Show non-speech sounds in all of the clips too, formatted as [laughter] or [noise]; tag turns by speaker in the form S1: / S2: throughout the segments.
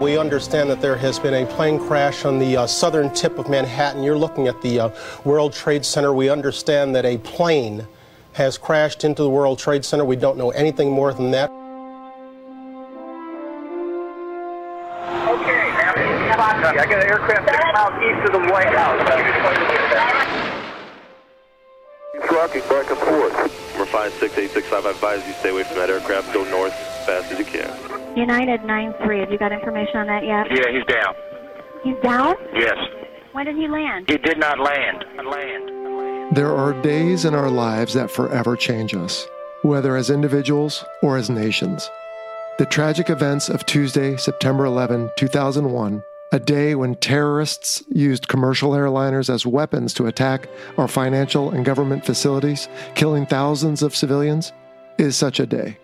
S1: We understand that there has been a plane crash on the uh, southern tip of Manhattan. You're looking at the uh, World Trade Center. We understand that a plane has crashed into the World Trade Center. We don't know anything more than that.
S2: Okay, I got an aircraft six miles east of the White House.
S3: Keep rocking back and forth.
S4: Number 5686, I advise you stay away from that aircraft. Go north as fast as you can.
S5: United 9-3, have you got information on that yet?
S6: Yeah, he's down.
S5: He's down?
S6: Yes.
S5: When did he land?
S6: He did not land. Land.
S7: There are days in our lives that forever change us, whether as individuals or as nations. The tragic events of Tuesday, September 11, 2001, a day when terrorists used commercial airliners as weapons to attack our financial and government facilities, killing thousands of civilians, is such a day.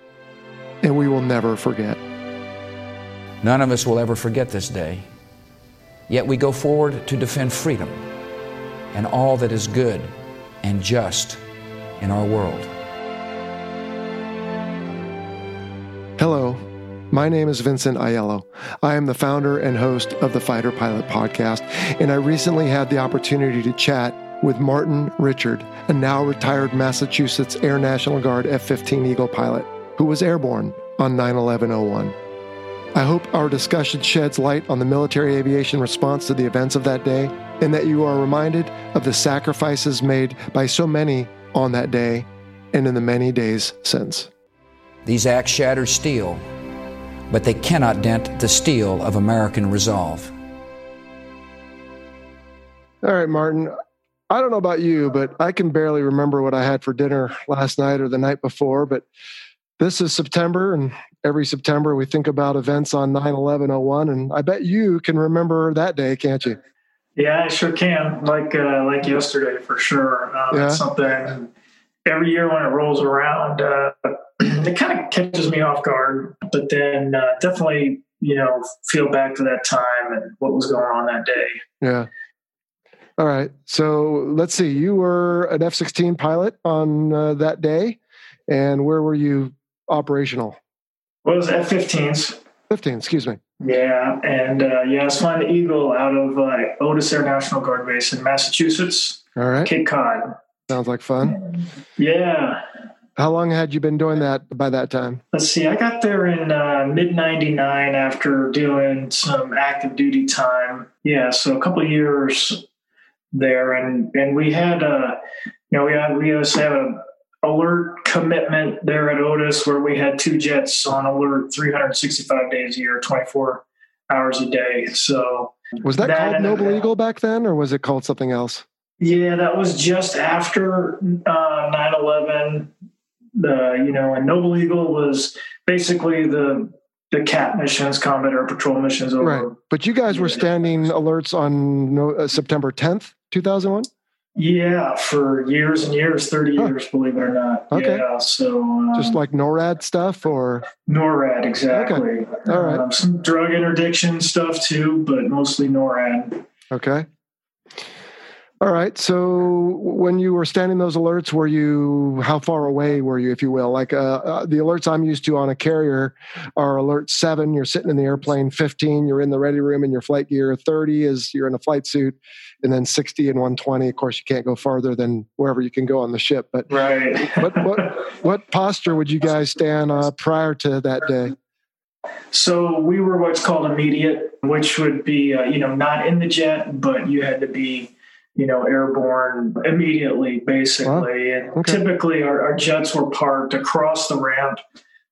S7: And we will never forget.
S8: None of us will ever forget this day. Yet we go forward to defend freedom and all that is good and just in our world.
S7: Hello, my name is Vincent Aiello. I am the founder and host of the Fighter Pilot podcast, and I recently had the opportunity to chat with Martin Richard, a now retired Massachusetts Air National Guard F 15 Eagle pilot who was airborne on 9 11 01. I hope our discussion sheds light on the military aviation response to the events of that day and that you are reminded of the sacrifices made by so many on that day and in the many days since.
S8: These acts shatter steel, but they cannot dent the steel of American resolve.
S7: All right, Martin. I don't know about you, but I can barely remember what I had for dinner last night or the night before. But this is September, and every September we think about events on 9 11 01. And I bet you can remember that day, can't you?
S9: Yeah, I sure can. Like uh, like yesterday, for sure. Um,
S7: Yeah.
S9: It's something every year when it rolls around, uh, [clears throat] it kind of catches me off guard. But then uh, definitely, you know, feel back to that time and what was going on that day.
S7: Yeah. All right. So let's see. You were an F 16 pilot on uh, that day. And where were you operational?
S9: What was F 15s?
S7: 15, excuse me.
S9: Yeah, and uh, yeah, I was flying the Eagle out of uh, Otis Air National Guard Base in Massachusetts,
S7: All right.
S9: Cape Cod.
S7: Sounds like fun.
S9: Yeah,
S7: How long had you been doing that by that time?
S9: Let's see. I got there in uh, mid '99 after doing some active duty time. Yeah, so a couple of years there, and and we had uh, you know we had we always have a alert commitment there at Otis where we had two jets on alert 365 days a year, 24 hours a day. So
S7: Was that,
S9: That
S7: called Noble Eagle back then, or was it called something else?
S9: Yeah, that was just after uh, 9/11. The you know, and Noble Eagle was basically the the CAP missions, combat air patrol missions over.
S7: Right. But you guys were standing alerts on no, uh, September 10th, 2001?
S9: Yeah, for years and years, 30
S7: Huh.
S9: years, believe it or not.
S7: Okay.
S9: Yeah, so um,
S7: Just like NORAD stuff, or
S9: NORAD, exactly.
S7: All right.
S9: Um, some drug interdiction stuff too, but mostly NORAD.
S7: okay. All right. So when you were standing those alerts, were you how far away were you, if you will? Like uh, uh, the alerts I'm used to on a carrier are alert seven. You're sitting in the airplane. 15. You're in the ready room in your flight gear. 30 is you're in a flight suit, and then 60 and 120. Of course, you can't go farther than wherever you can go on the ship. But
S9: Right. [laughs]
S7: what what what posture would you guys stand uh, prior to that day?
S9: So we were what's called immediate, which would be uh, you know not in the jet, but you had to be you know airborne immediately, basically. And
S7: okay.
S9: typically our, our jets were parked across the ramp,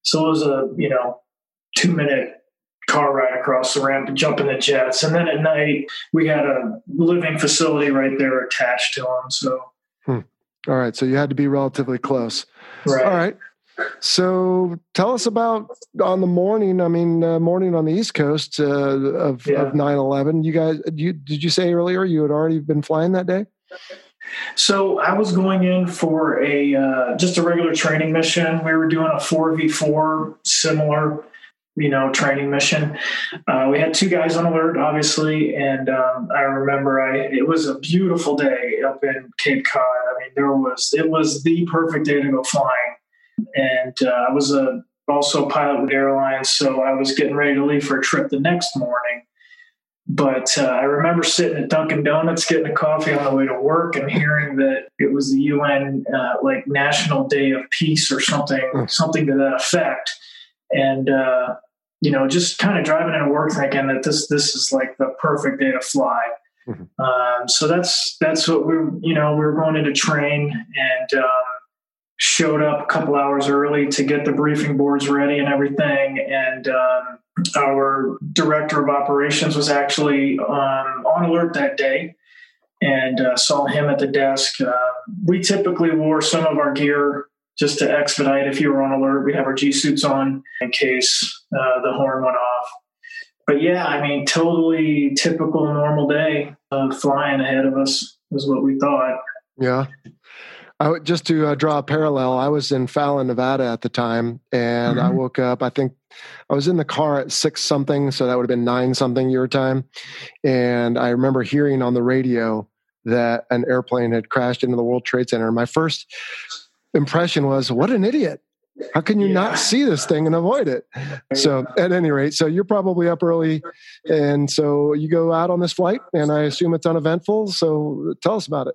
S9: so it was a you know two minute car ride across the ramp to jump in the jets. And then at night we had a living facility right there attached to them. So
S7: Hmm. All right, so you had to be relatively close.
S9: Right.
S7: All right. So tell us about on the morning. I mean, uh, morning on the East Coast uh, of
S9: Yeah.
S7: of nine eleven. You guys, you did you say earlier you had already been flying that day?
S9: So I was going in for a uh, just a regular training mission. We were doing a four v four similar, you know, training mission. Uh, we had two guys on alert, obviously, and um, I remember I it was a beautiful day up in Cape Cod. I mean, there was it was the perfect day to go flying, and uh, I was a also a pilot with airlines, so I was getting ready to leave for a trip the next morning. But uh, I remember sitting at Dunkin' Donuts getting a coffee on the way to work and hearing that it was the UN uh, like National Day of Peace or something, something to that effect. And uh, you know, just kind of driving into work thinking that this this is like the perfect day to fly.
S7: Mhm.
S9: Um, so that's that's what we you know we were going into train and um, showed up a couple hours early to get the briefing boards ready and everything and. Um, our director of operations was actually um, on alert that day and uh, saw him at the desk. Uh, we typically wore some of our gear just to expedite if you were on alert. We'd have our G suits on in case uh, the horn went off. But yeah, I mean, totally typical normal day of flying ahead of us is what we thought.
S7: Yeah. I would, just to uh, draw a parallel, I was in Fallon, Nevada at the time, and I
S9: Mhm.
S7: woke up. I think I was in the car at six something, so that would have been nine something your time. And I remember hearing on the radio that an airplane had crashed into the World Trade Center. My first impression was, "What an idiot! How can you
S9: Yeah.
S7: not see this thing and avoid it?" So, at any rate, so you're probably up early, and so you go out on this flight, and I assume it's uneventful. So, tell us about it.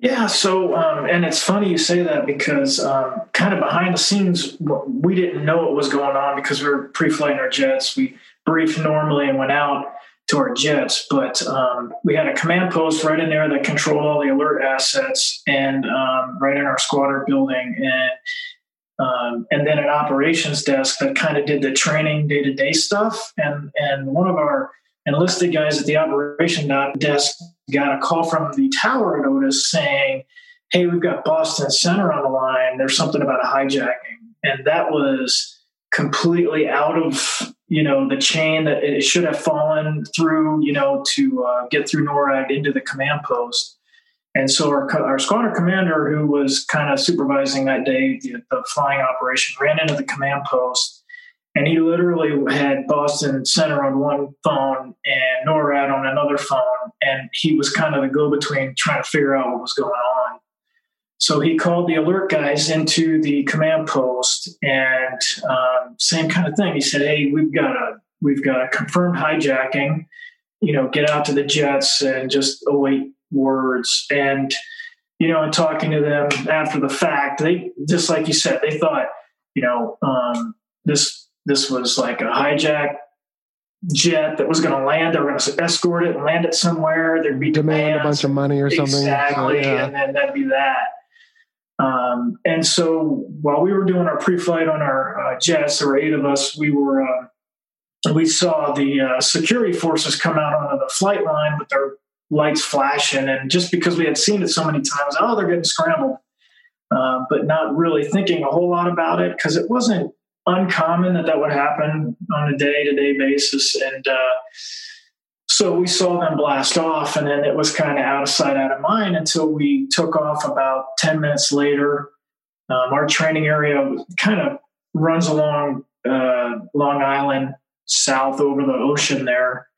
S9: Yeah, so um, and it's funny you say that because um, kind of behind the scenes, we didn't know what was going on because we were pre-flighting our jets. We briefed normally and went out to our jets, but um, we had a command post right in there that controlled all the alert assets, and um, right in our squadron building, and um, and then an operations desk that kind of did the training day to day stuff, and and one of our enlisted guys at the operation desk got a call from the tower at Otis saying, Hey, we've got Boston Center on the line. There's something about a hijacking. And that was completely out of, you know, the chain that it should have fallen through, you know, to uh, get through NORAD into the command post. And so our, our squadron commander, who was kind of supervising that day, the, the flying operation, ran into the command post and he literally had Boston Center on one phone and NORAD on another phone, and he was kind of the go-between trying to figure out what was going on. So he called the alert guys into the command post, and um, same kind of thing. He said, "Hey, we've got a we've got a confirmed hijacking. You know, get out to the jets and just await words." And you know, and talking to them after the fact, they just like you said, they thought, you know, um, this this was like a hijack jet that was going to land. They were going to escort it and land it somewhere. There'd be
S7: Demand a bunch of money or something. So,
S9: Exactly,
S7: yeah.
S9: and then that'd be that. Um, and so while we were doing our pre-flight on our uh, jets, there were eight of us. We were uh, we saw the uh, security forces come out onto the flight line with their lights flashing, and just because we had seen it so many times, oh, they're getting scrambled. Uh, but not really thinking a whole lot about it because it wasn't uncommon that that would happen on a day-to-day basis. And uh, so we saw them blast off and then it was kind of out of sight out of mind until we took off about 10 minutes later. Um, our training area kind of runs along uh, long island south over the ocean there.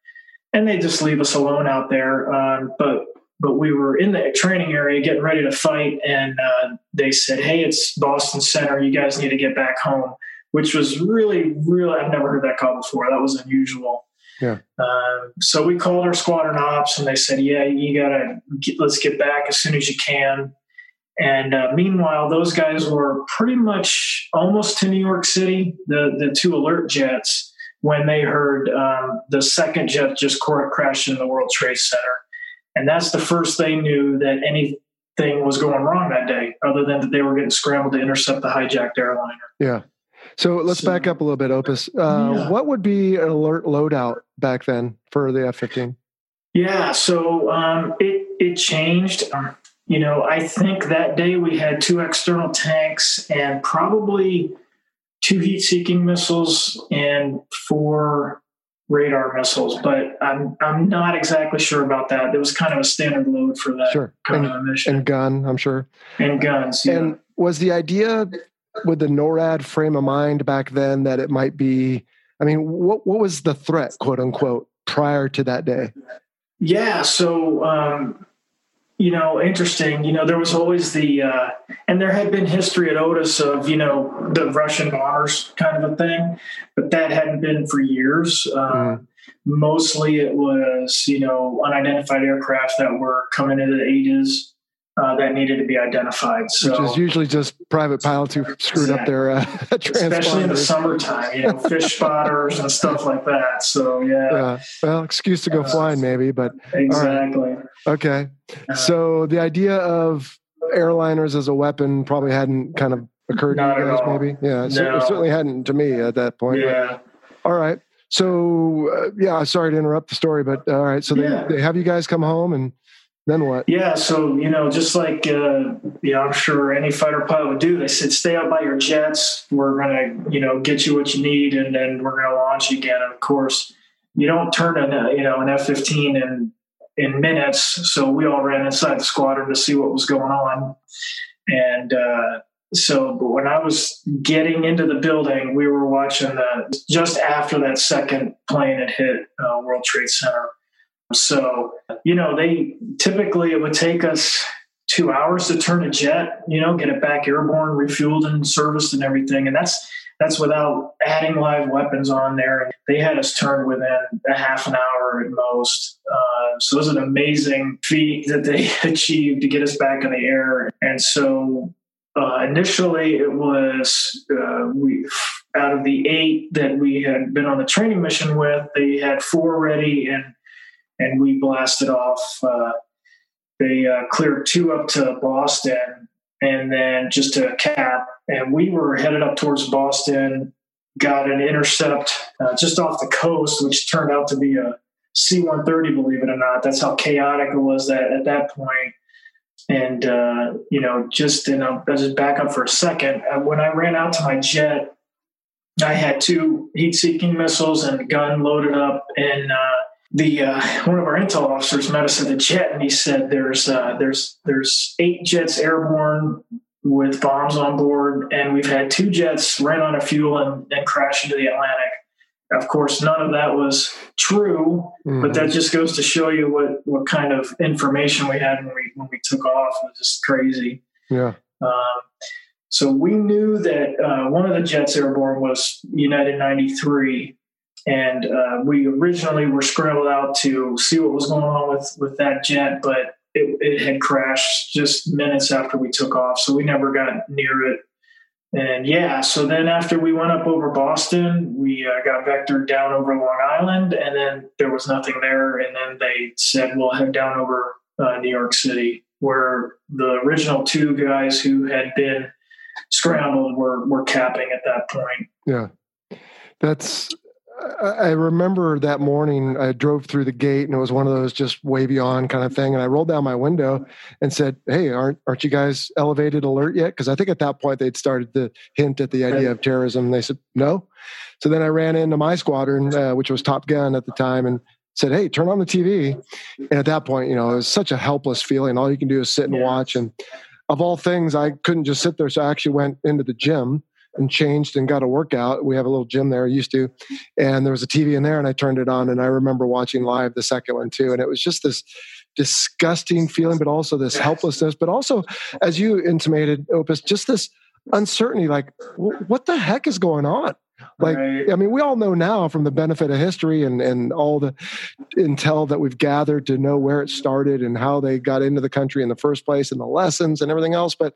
S9: And they just leave us alone out there um, but but we were in the training area getting ready to fight and uh, they said hey it's boston center. You guys need to get back home which was really, really, I've never heard that call before. That was unusual.
S7: Yeah.
S9: Um, so we called our squadron ops and they said, yeah, you gotta, get, let's get back as soon as you can. And uh, meanwhile, those guys were pretty much almost to New York City, the, the two alert jets, when they heard um, the second jet just crashed in the World Trade Center. And that's the first they knew that anything was going wrong that day, other than that they were getting scrambled to intercept the hijacked airliner.
S7: Yeah. So let's
S9: So-
S7: back up a little bit, Opus. Uh,
S9: Yeah.
S7: What would be an alert loadout back then for the F 15?
S9: Yeah, so um, it it changed. Um, you know, I think that day we had two external tanks and probably two heat seeking missiles and four radar missiles, but I'm I'm not exactly sure about that. There was kind of a standard load for that
S7: Sure.
S9: kind
S7: And,
S9: of mission.
S7: and gun, I'm sure.
S9: And, guns. Yeah.
S7: And was the idea with the NORAD frame of mind back then that it might be? I mean, what what was the threat, quote unquote, prior to that day?
S9: Yeah, so um, you know, interesting. You know, there was always the, uh, and there had been history at Otis of you know the Russian bombers kind of a thing, but that hadn't been for years. Um, Mostly, it was you know unidentified aircraft that were coming into the ADIZ uh, that needed to be identified. So
S7: Which is usually just private pilots who screwed up their uh, [laughs]
S9: especially in the summertime, you know, [laughs] fish spotters and stuff like that. So yeah,
S7: Yeah. Well, excuse to go flying, maybe, but
S9: exactly.
S7: okay.
S9: Uh,
S7: So the idea of airliners as a weapon probably hadn't kind of occurred to you guys, maybe. Yeah,
S9: No.
S7: it certainly hadn't to me at that point. but-
S9: yeah.
S7: All right. So uh, yeah, sorry to interrupt the story, but all right. So they,
S9: Yeah.
S7: they have you guys come home, and then what?
S9: Yeah, so you know, just like uh, I'm sure any fighter pilot would do. They said, "Stay out by your jets. We're gonna, you know, get you what you need, and then we're gonna launch again." Of course, you don't turn uh, you know, an F-15 in in minutes. So we all ran inside the squadron to see what was going on, and uh, so when I was getting into the building, we were watching the just after that second plane had hit uh, World Trade Center. So, you know, they typically it would take us two hours to turn a jet, you know, get it back airborne, refueled and serviced and everything. And that's that's without adding live weapons on there. And they had us turned within a half an hour at most. Uh, so it was an amazing feat that they [laughs] achieved to get us back in the air. And so uh, initially it was uh, we out of the eight that we had been on the training mission with, they had four ready and and we blasted off. Uh, they uh, cleared two up to Boston, and then just to cap, and we were headed up towards Boston. Got an intercept uh, just off the coast, which turned out to be a C-130. Believe it or not, that's how chaotic it was that at that point. And uh, you know, just and I'll, just back up for a second. Uh, when I ran out to my jet, I had two heat-seeking missiles and a gun loaded up, and uh, the uh, one of our intel officers met us at the jet, and he said, "There's uh, there's there's eight jets airborne with bombs on board, and we've had two jets ran out of fuel and, and crash into the Atlantic." Of course, none of that was true, but that just goes to show you what what kind of information we had when we when we took off. It was just crazy.
S7: Yeah.
S9: Um, so we knew that uh, one of the jets airborne was United 93, and uh, we originally were scrambled out to see what was going on with with that jet, but it, it had crashed just minutes after we took off, so we never got near it. And yeah, so then after we went up over Boston, we uh, got vectored down over Long Island, and then there was nothing there. And then they said, we'll head down over uh, New York City, where the original two guys who had been scrambled were, were capping at that point.
S7: Yeah. That's, I remember that morning I drove through the gate and it was one of those just wavy on kind of thing. And I rolled down my window and said, Hey, aren't, aren't you guys elevated alert yet? Cause I think at that point they'd started to hint at the idea of terrorism. And they said, no. So then I ran into my squadron, uh, which was Top Gun at the time and said, Hey, turn on the TV. And at that point, you know, it was such a helpless feeling. All you can do is sit and
S9: Yeah.
S7: watch. And of all things, I couldn't just sit there. So I actually went into the gym and changed and got a workout. We have a little gym there, used to, and there was a TV in there, and I turned it on, and I remember watching live the second one too, and it was just this disgusting feeling, but also this helplessness, but also, as you intimated, Opus, just this uncertainty, like wh- what the heck is going on? Like,
S9: Right.
S7: I mean, we all know now from the benefit of history and, and all the intel that we've gathered to know where it started and how they got into the country in the first place and the lessons and everything else. But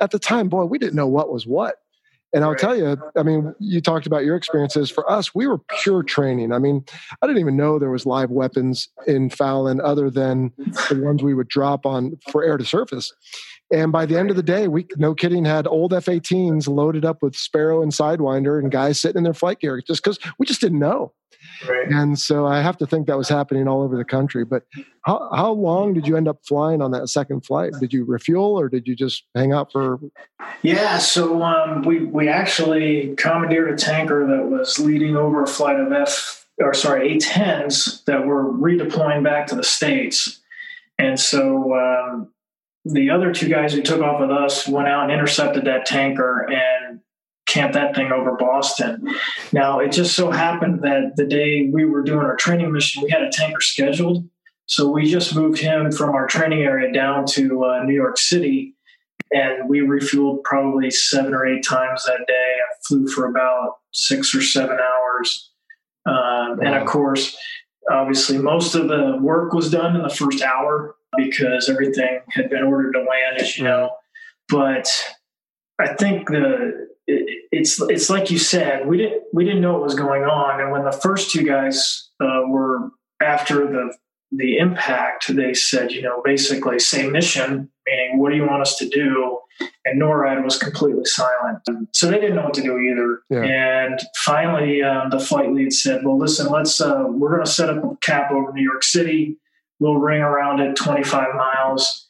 S7: at the time, boy, we didn't know what was what. And I'll
S9: Right.
S7: tell you, I mean, you talked about your experiences. For us, we were pure training. I mean, I didn't even know there was live weapons in Fallon other than the ones we would drop on for air to surface. And by the end of the day, we, no kidding, had old F 18s loaded up with Sparrow and Sidewinder and guys sitting in their flight gear just because we just didn't know.
S9: Right.
S7: And so I have to think that was happening all over the country. But how, how long did you end up flying on that second flight? Did you refuel or did you just hang out for?
S9: Yeah, so um, we we actually commandeered a tanker that was leading over a flight of F or sorry A10s that were redeploying back to the states, and so um, the other two guys who took off with us went out and intercepted that tanker and camped that thing over Boston. Now, it just so happened that the day we were doing our training mission, we had a tanker scheduled. So we just moved him from our training area down to uh, New York City, and we refueled probably seven or eight times that day. I flew for about six or seven hours. Um, and of course, obviously, most of the work was done in the first hour because everything had been ordered to land, as you know. But I think the it, it's it's like you said, we didn't we didn't know what was going on, and when the first two guys uh, were after the the impact, they said, you know, basically same mission, meaning what do you want us to do? And NORAD was completely silent, so they didn't know what to do either.
S7: Yeah.
S9: And finally, um, the flight lead said, "Well, listen, let's uh, we're going to set up a cap over New York City. We'll ring around it 25 miles,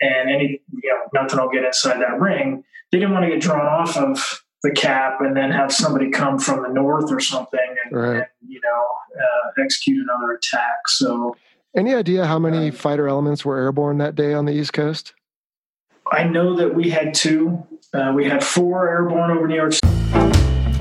S9: and any you know nothing will get inside that ring." They didn't want to get drawn off of the cap and then have somebody come from the north or something and,
S7: Right.
S9: and, you know uh, execute another attack. So
S7: Any idea how many fighter elements were airborne that day on the East Coast?
S9: I know that we had two. Uh, we had four airborne over New York City.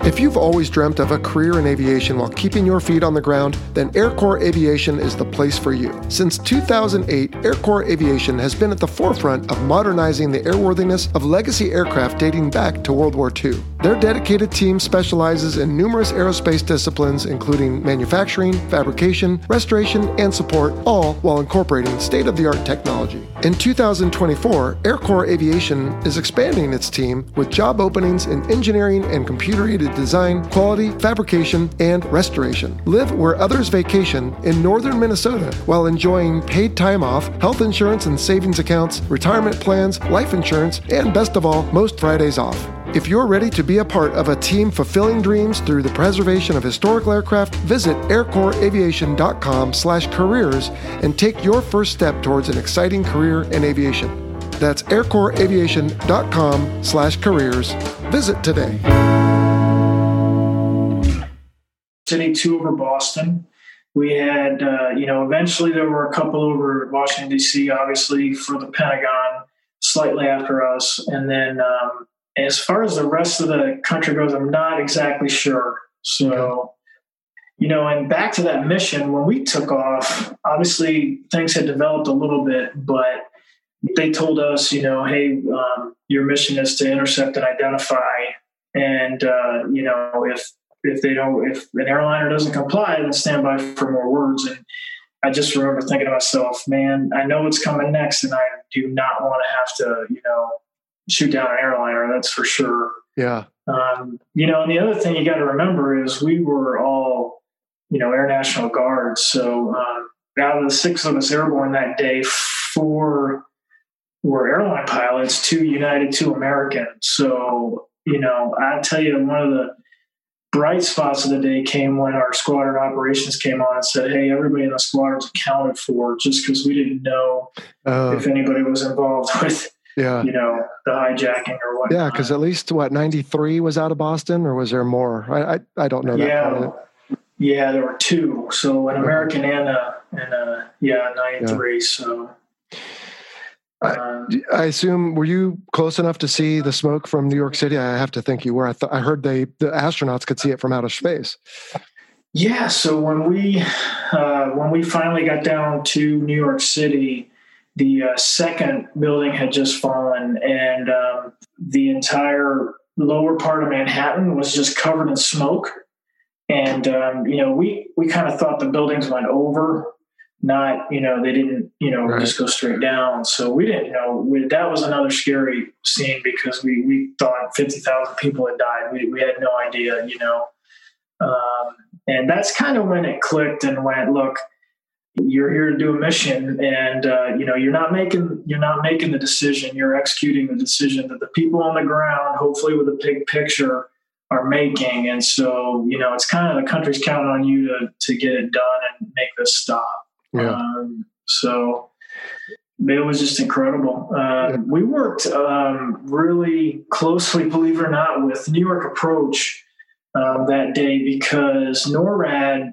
S7: If you've always dreamt of a career in aviation while keeping your feet on the ground, then Air Corps Aviation is the place for you. Since 2008, Air Corps Aviation has been at the forefront of modernizing the airworthiness of legacy aircraft dating back to World War II. Their dedicated team specializes in numerous aerospace disciplines, including manufacturing, fabrication, restoration, and support, all while incorporating state of the art technology. In 2024, Air Corps Aviation is expanding its team with job openings in engineering and computer aided design, quality, fabrication, and restoration. Live where others vacation in northern Minnesota while enjoying paid time off, health insurance and savings accounts, retirement plans, life insurance, and best of all, most Fridays off. If you're ready to be a part of a team fulfilling dreams through the preservation of historical aircraft, visit aircorpsaviation.com/careers and take your first step towards an exciting career in aviation. That's aircorpsaviation.com/careers. Visit today.
S9: City, two over Boston. We had, uh, you know, eventually there were a couple over Washington, D.C., obviously for the Pentagon, slightly after us. And then um, as far as the rest of the country goes, I'm not exactly sure. So, you know, and back to that mission, when we took off, obviously things had developed a little bit, but they told us, you know, hey, um, your mission is to intercept and identify. And, uh, you know, if if they don't, if an airliner doesn't comply, then stand by for more words. And I just remember thinking to myself, man, I know what's coming next, and I do not want to have to, you know, shoot down an airliner. That's for sure.
S7: Yeah.
S9: Um, you know, and the other thing you got to remember is we were all, you know, Air National Guards. So um, out of the six of us airborne that day, four were airline pilots, two United, two American. So, you know, I tell you, one of the bright spots of the day came when our squadron operations came on and said, "Hey, everybody in the squadron's accounted for," just because we didn't know
S7: Uh,
S9: if anybody was involved [laughs] with,
S7: yeah.
S9: you know, the hijacking or what.
S7: Yeah, because at least what ninety three was out of Boston, or was there more? I I, I don't know that.
S9: yeah, yeah, there were two. So an American and a and a yeah ninety three. So.
S7: I-
S9: um,
S7: I assume were you close enough to see the smoke from New York City? I have to think you were. I thought I heard they the astronauts could see it from outer space.
S9: Yeah, so when we uh, when we finally got down to New York City, the uh, second building had just fallen, and um, the entire lower part of Manhattan was just covered in smoke. And um, you know, we we kind of thought the buildings went over, not you know they didn't you know
S7: Right.
S9: just go straight down. So we didn't you know we, that was another scary scene because we we thought fifty thousand people had died. We we had no idea, you know. Um, and that's kind of when it clicked and went, look, you're here to do a mission, and uh, you know you're not making you're not making the decision. You're executing the decision that the people on the ground, hopefully with a big picture, are making. And so, you know, it's kind of the country's counting on you to to get it done and make this stop.
S7: Yeah.
S9: Um, so it was just incredible. Uh, We worked um, really closely, believe it or not, with New York Approach um, that day because NORAD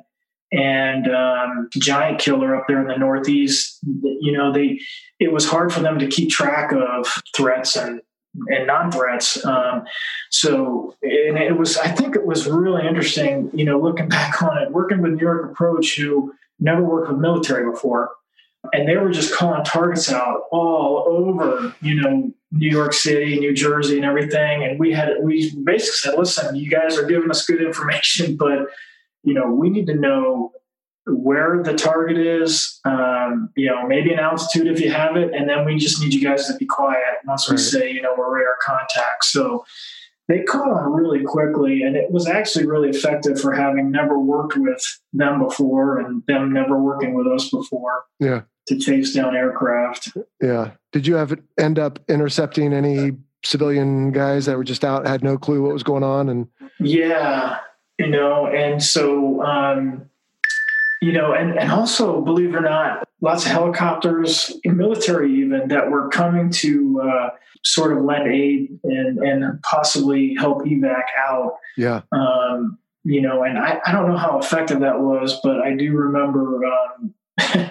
S9: and um, Giant Killer up there in the Northeast, you know, they it was hard for them to keep track of threats and and non-threats. Um, so, and it was, I think it was really interesting, you know, looking [laughs] back on it, working with New York Approach, who never worked with military before, and they were just calling targets out all over, you know, New York City, New Jersey, and everything. And we had, we basically said, listen, you guys are giving us good information, [laughs] but you know, we need to know where the target is, um, you know, maybe an altitude if you have it, and then we just need you guys to be quiet And once we
S7: Right.
S9: say, you know, we're radar contact. So they caught on really quickly, and it was actually really effective for having never worked with them before and them never working with us before
S7: Yeah.
S9: to chase down aircraft.
S7: Yeah. Did you have end up intercepting any civilian guys that were just out, had no clue what was going on? And
S9: Yeah, you know, and so um, you know, and and also believe it or not, lots of helicopters, military even that were coming to uh, sort of lend aid and and possibly help evac out.
S7: yeah,
S9: Um, you know, and I, I don't know how effective that was, but I do remember um, [laughs]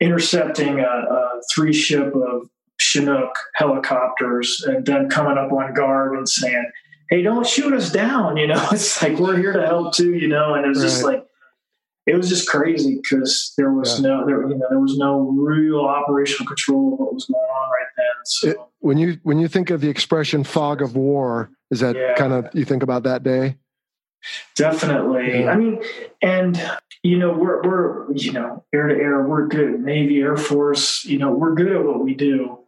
S9: intercepting a, a three ship of Chinook helicopters and then coming up on guard and saying, Hey, don't shoot us down. You know, [laughs] it's like we're here to help too, you know, and it was just like, it was just crazy because there was no, there, you know, there was no real operational control of what was going on right then. So,
S7: It- when you when you think of the expression "fog of war," is that
S9: Yeah.
S7: kind of you think about that day?
S9: Definitely.
S7: Yeah.
S9: I mean, and you know, we're we're you know, air to air, we're good. Navy, Air Force, you know, we're good at what we do.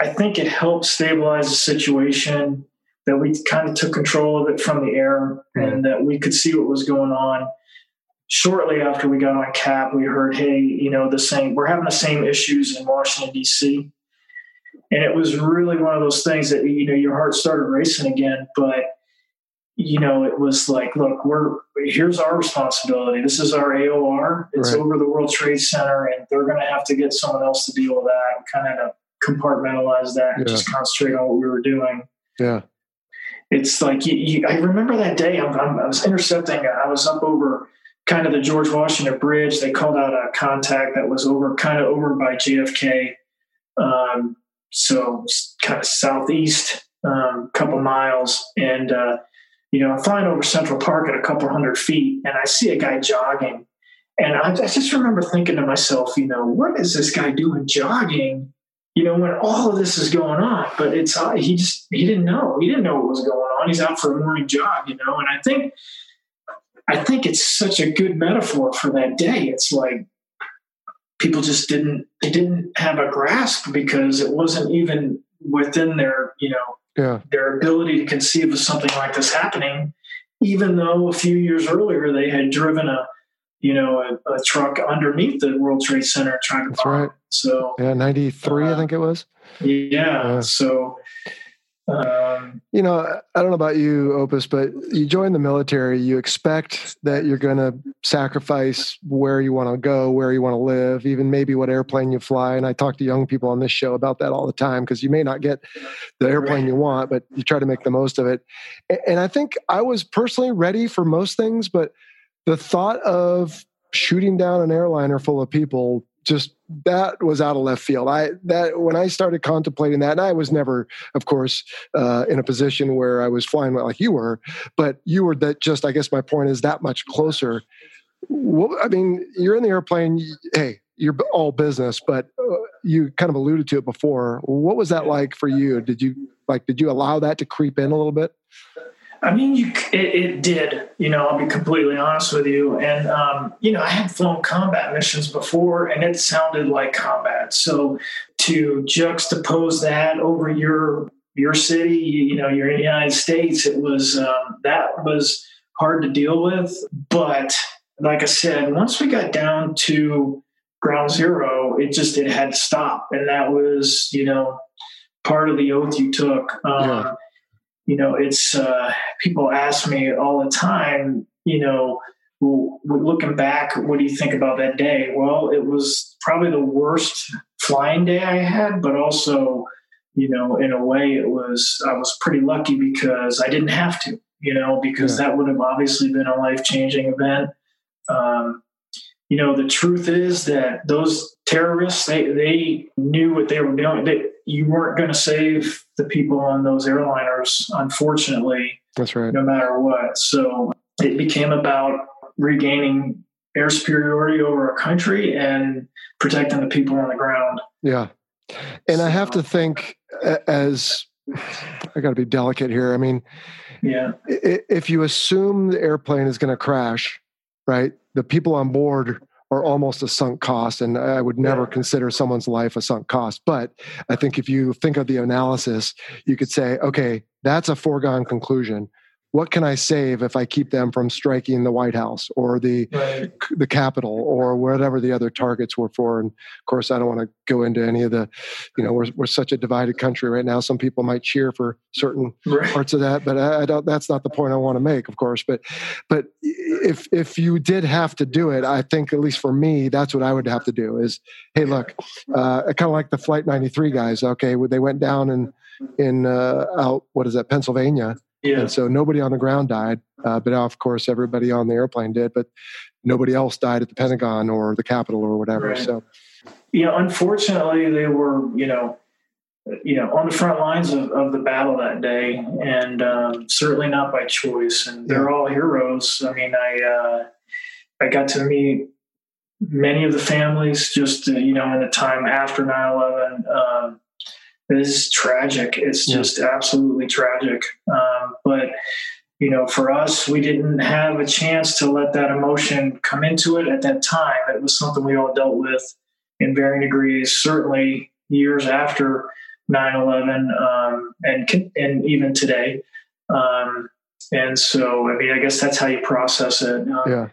S9: I think it helped stabilize the situation that we kind of took control of it from the air and that we could see what was going on. Shortly after we got on cap, we heard, hey, you know, the same we're having the same issues in Washington, DC. And it was really one of those things that, you know, your heart started racing again. But you know, it was like, look, we're here's our responsibility. This is our AOR. It's
S7: Right.
S9: over the World Trade Center, and they're going to have to get someone else to deal with that and kind of compartmentalize that and
S7: Yeah.
S9: just concentrate on what we were doing.
S7: Yeah,
S9: It's like you, you, I remember that day. I'm, I'm, I was intercepting. I was up over kind of the George Washington Bridge. They called out a contact that was over kind of over by JFK. Um, so kind of southeast, um, couple miles, and uh, you know, I'm flying over Central Park at a couple hundred feet, and I see a guy jogging, and I, I just remember thinking to myself, you know, what is this guy doing jogging? You know, when all of this is going on, but it's uh, he just he didn't know he didn't know what was going on. He's out for a morning jog, you know, and I think I think it's such a good metaphor for that day. It's like people just didn't they didn't have a grasp because it wasn't even within their you know
S7: yeah,
S9: their ability to conceive of something like this happening, even though a few years earlier they had driven a you know a, a truck underneath the World Trade Center trying to
S7: That's
S9: bomb.
S7: right.
S9: So
S7: yeah. Ninety three, I
S9: Uh,
S7: think it was.
S9: yeah,
S7: Yeah.
S9: so um,
S7: You know, I don't know about you, Opus, but you join the military, you expect that you're going to sacrifice where you want to go, where you want to live, even maybe what airplane you fly. And I talk to young people on this show about that all the time because you may not get the airplane you want, but you try to make the most of it. And I think I was personally ready for most things, but the thought of shooting down an airliner full of people just that was out of left field. I that when I started contemplating that, and I was never, of course, uh, in a position where I was flying like you were, but you were that just. I guess my point is that much closer. What, I mean, you're in the airplane. Hey, you're all business, but uh, you kind of alluded to it before. What was that like for you? Did you like? Did you allow that to creep in a little bit?
S9: I mean, you, it, it did. You know, I'll be completely honest with you. And um, you know, I had flown combat missions before, and it sounded like combat. So to juxtapose that over your your city, you, know, you're in the United States, it was um, that was hard to deal with. But like I said, once we got down to ground zero, it just it had to stop, and that was you know part of the oath you took. Um,
S7: Yeah.
S9: You know, it's uh, people ask me all the time, you know, well, looking back, what do you think about that day? Well, it was probably the worst flying day I had, but also, you know, in a way, it was I was pretty lucky because I didn't have to, you know, because yeah. that would have obviously been a life changing event. Um, you know, the truth is that those terrorists they they knew what they were doing. They, you weren't going to save the people on those airliners, unfortunately.
S7: That's right.
S9: No matter what. So it became about regaining air superiority over our country and protecting the people on the ground.
S7: Yeah. And so, I have to think as I got to be delicate here. I mean,
S9: yeah.
S7: If you assume the airplane is going to crash, right? The people on board are almost a sunk cost. And I would never yeah. consider someone's life a sunk cost. But I think if you think of the analysis, you could say, okay, that's a foregone conclusion what can I save if I keep them from striking the White House or the right. the Capitol or whatever the other targets were for? And of course, I don't want to go into any of the, you know, we're we're such a divided country right now. Some people might cheer for certain right. parts of that, but I, I, don't. That's not the point I want to make, of course. But but if if you did have to do it, I think at least for me, that's what I would have to do. Is hey, look, uh, kind of like the Flight 93 guys. Okay, they went down in in uh, out what is that Pennsylvania
S9: yeah.
S7: And so nobody on the ground died, uh, but of course everybody on the airplane did. But nobody else died at the Pentagon or the Capitol or whatever. Right. So,
S9: you know, unfortunately, they were, you know, you know, on the front lines of, of the battle that day, and um, certainly not by choice. And they're yeah. all heroes. I mean, I uh, I got to meet many of the families just you know in the time after 9-11 um, it is tragic. It's just yeah. absolutely tragic. Um, but you know, for us, we didn't have a chance to let that emotion come into it at that time. It was something we all dealt with in varying degrees. Certainly, years after 9/11, um, and and even today. Um, and so, I mean, I guess that's how you process it.
S7: Um, yeah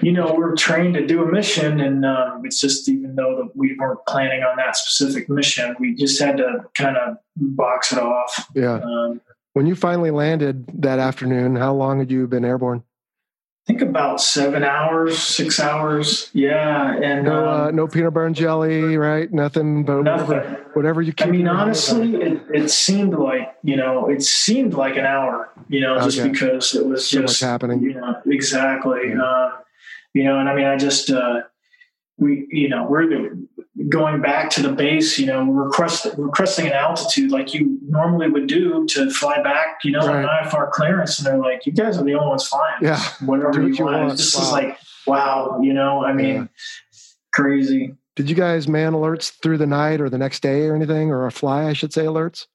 S9: you know, we're trained to do a mission, and um, it's just even though that we weren't planning on that specific mission, we just had to kind of box it off.
S7: Yeah. Um, when you finally landed that afternoon, how long had you been airborne?
S9: I think about seven hours, six hours. Yeah, and
S7: no, uh, um, no peanut butter and jelly, right? Nothing, but
S9: nothing.
S7: whatever, whatever you. Can.
S9: I mean, honestly, it, it, seemed like you know, it seemed like an hour, you know, just okay. because it was
S7: so
S9: just
S7: happening.
S9: You know, exactly. Yeah. Um, you know, and I mean, I just, uh, we, you know, we're going back to the base, you know, request, requesting an altitude like you normally would do to fly back, you know, right. an IFR clearance. And they're like, you guys are the only ones flying.
S7: Yeah.
S9: Whatever you, you, want. want. This wow. is like, wow, you know, I mean, yeah. crazy.
S7: Did you guys man alerts through the night or the next day or anything, or a fly, I should say, alerts?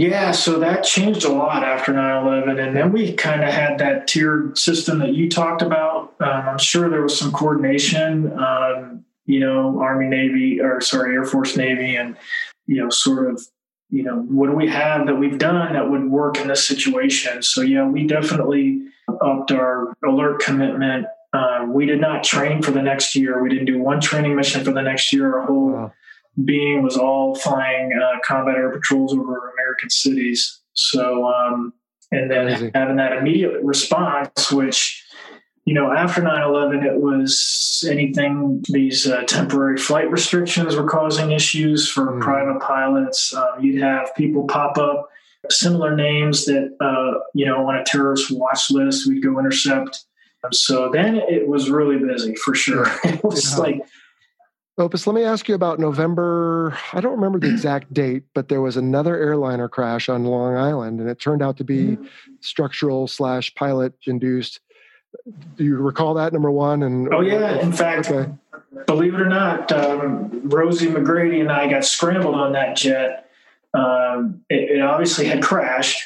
S9: Yeah, so that changed a lot after 9 11. And then we kind of had that tiered system that you talked about. Um, I'm sure there was some coordination, um, you know, Army, Navy, or sorry, Air Force, Navy, and, you know, sort of, you know, what do we have that we've done that would work in this situation? So, yeah, we definitely upped our alert commitment. Uh, we did not train for the next year. We didn't do one training mission for the next year. Our whole wow being was all flying uh, combat air patrols over American cities. So, um, and then having that immediate response, which, you know, after 9 11, it was anything, these uh, temporary flight restrictions were causing issues for mm. private pilots. Um, you'd have people pop up, similar names that, uh, you know, on a terrorist watch list, we'd go intercept. So then it was really busy for sure. [laughs] it was yeah. like,
S7: Opus, let me ask you about November. I don't remember the exact [clears throat] date, but there was another airliner crash on Long Island, and it turned out to be mm-hmm. structural slash pilot induced. Do you recall that number one? And
S9: oh yeah, in fact, okay. believe it or not, um, Rosie McGrady and I got scrambled on that jet. Um, it, it, obviously had crashed,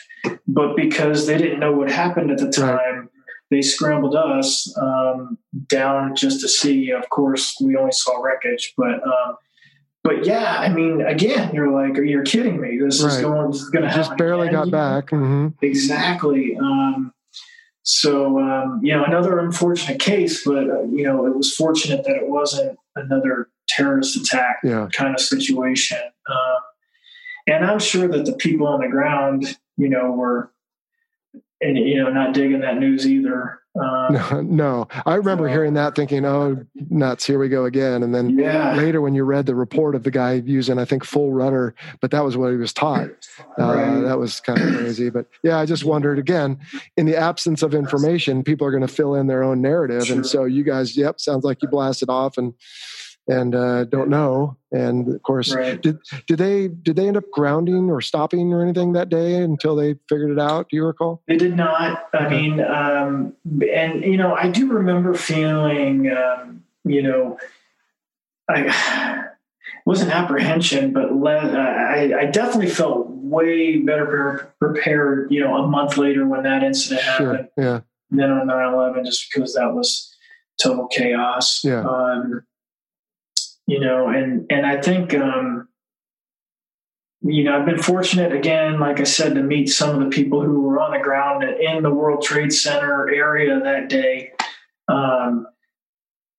S9: but because they didn't know what happened at the time. Right they scrambled us um, down just to see. Of course, we only saw wreckage, but um, but yeah, I mean, again, you're like, are you kidding me? This right. is going, this is going to happen.
S7: Just barely got back. Mm-hmm.
S9: Exactly. Um, so um, you know, another unfortunate case, but uh, you know, it was fortunate that it wasn't another terrorist attack
S7: yeah.
S9: kind of situation. Um, and I'm sure that the people on the ground you know, were, and you know, not digging that news either. Um,
S7: no, [laughs] no, I remember
S9: so-
S7: hearing that, thinking, "Oh, nuts! Here we go again." And then
S9: yeah,
S7: later, when you read the report of the guy using, I think, full rudder, but that was what he was taught. [laughs] Uh,
S9: Right.
S7: That was kind of crazy. But yeah, I just wondered again, in the absence of information, people are going to fill in their own narrative,
S9: Sure.
S7: and so you guys, yep, sounds like you blasted off and and uh, don't know. And of course,
S9: right.
S7: did did they did they end up grounding or stopping or anything that day until they figured it out? Do you recall?
S9: They did not. I mean, um, and you know, I do remember feeling, um, you know, I it wasn't apprehension, but I, I definitely felt way better pre- prepared. You know, a month later when that incident happened,
S7: Sure. Yeah.
S9: than on 9-11 just because that was total chaos.
S7: Yeah.
S9: Um, you know, and and I think um, you know I've been fortunate again, like I said, to meet some of the people who were on the ground in the World Trade Center area that day. Um,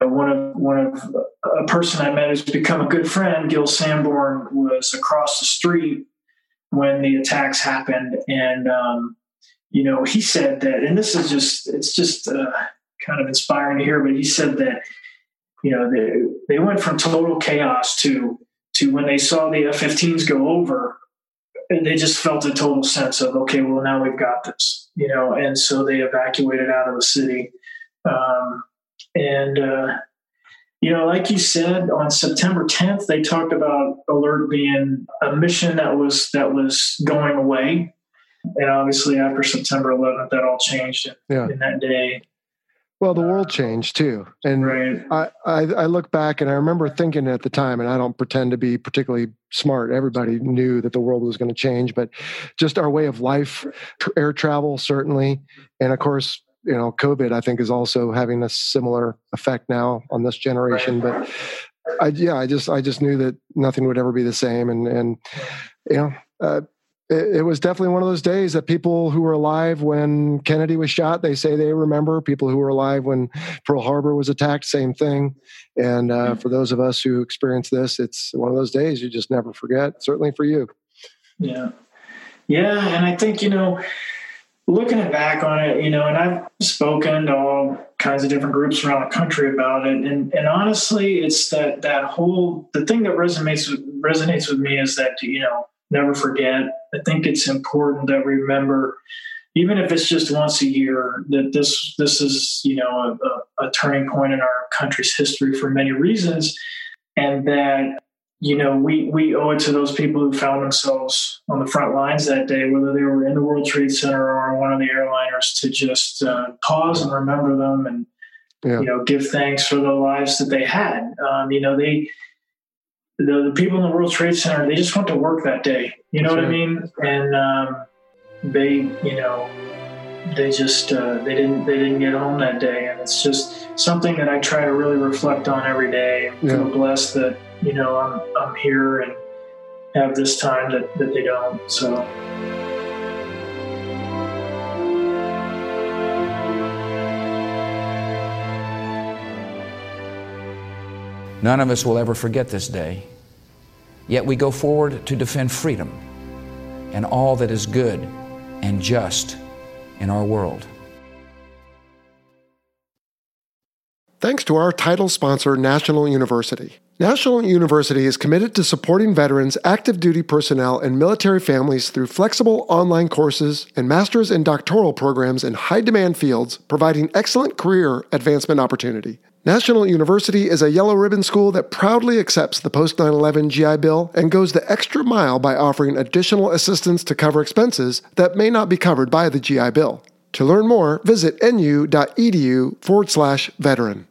S9: one of one of a person I met who's become a good friend, Gil Sanborn, was across the street when the attacks happened, and um, you know he said that, and this is just it's just uh, kind of inspiring to hear, but he said that you know they they went from total chaos to to when they saw the F-15s go over, and they just felt a total sense of okay, well now we've got this, you know, and so they evacuated out of the city. Um, and, uh, you know, like you said, on September 10th, they talked about alert being a mission that was that was going away. And obviously, after September 11th, that all changed in,
S7: Yeah.
S9: in that day.
S7: Well, the world changed too, and
S9: Right.
S7: I, I I look back and I remember thinking at the time, and I don't pretend to be particularly smart. Everybody knew that the world was going to change, but just our way of life, air travel certainly, and of course, you know, COVID I think is also having a similar effect now on this generation. But I yeah, I just I just knew that nothing would ever be the same, and and you know. Uh, it, it was definitely one of those days that people who were alive when Kennedy was shot, they say they remember. People who were alive when Pearl Harbor was attacked, same thing. And uh, for those of us who experienced this, it's one of those days you just never forget. Certainly for you.
S9: Yeah. Yeah. And I think, you know, looking back on it, you know, and I've spoken to all kinds of different groups around the country about it. And, and honestly, it's that, that whole, the thing that resonates with, resonates with me is that, you know, never forget. I think it's important that we remember, even if it's just once a year, that this, this is, you know, a, a, turning point in our country's history for many reasons. And that you know, we, we owe it to those people who found themselves on the front lines that day, whether they were in the World Trade Center or on one of the airliners, to just uh, pause and remember them and,
S7: Yeah.
S9: you know, give thanks for the lives that they had. Um, you know, they, the, the people in the World Trade Center, they just went to work that day. You know
S7: That's
S9: what I
S7: right.
S9: mean? And um, they, you know, they just uh, they didn't they didn't get home that day, and it's just something that I try to really reflect on every day. Feel
S7: Yeah.
S9: blessed that you know I'm I'm here and have this time that, that they don't. So
S8: None of us will ever forget this day. Yet we go forward to defend freedom and all that is good and just in our world.
S7: Thanks to our title sponsor, National University. National University is committed to supporting veterans, active duty personnel, and military families through flexible online courses and master's and doctoral programs in high demand fields, providing excellent career advancement opportunity. National University is a yellow ribbon school that proudly accepts the post 9 11 GI Bill and goes the extra mile by offering additional assistance to cover expenses that may not be covered by the GI Bill. To learn more, visit nu.edu forward slash veteran.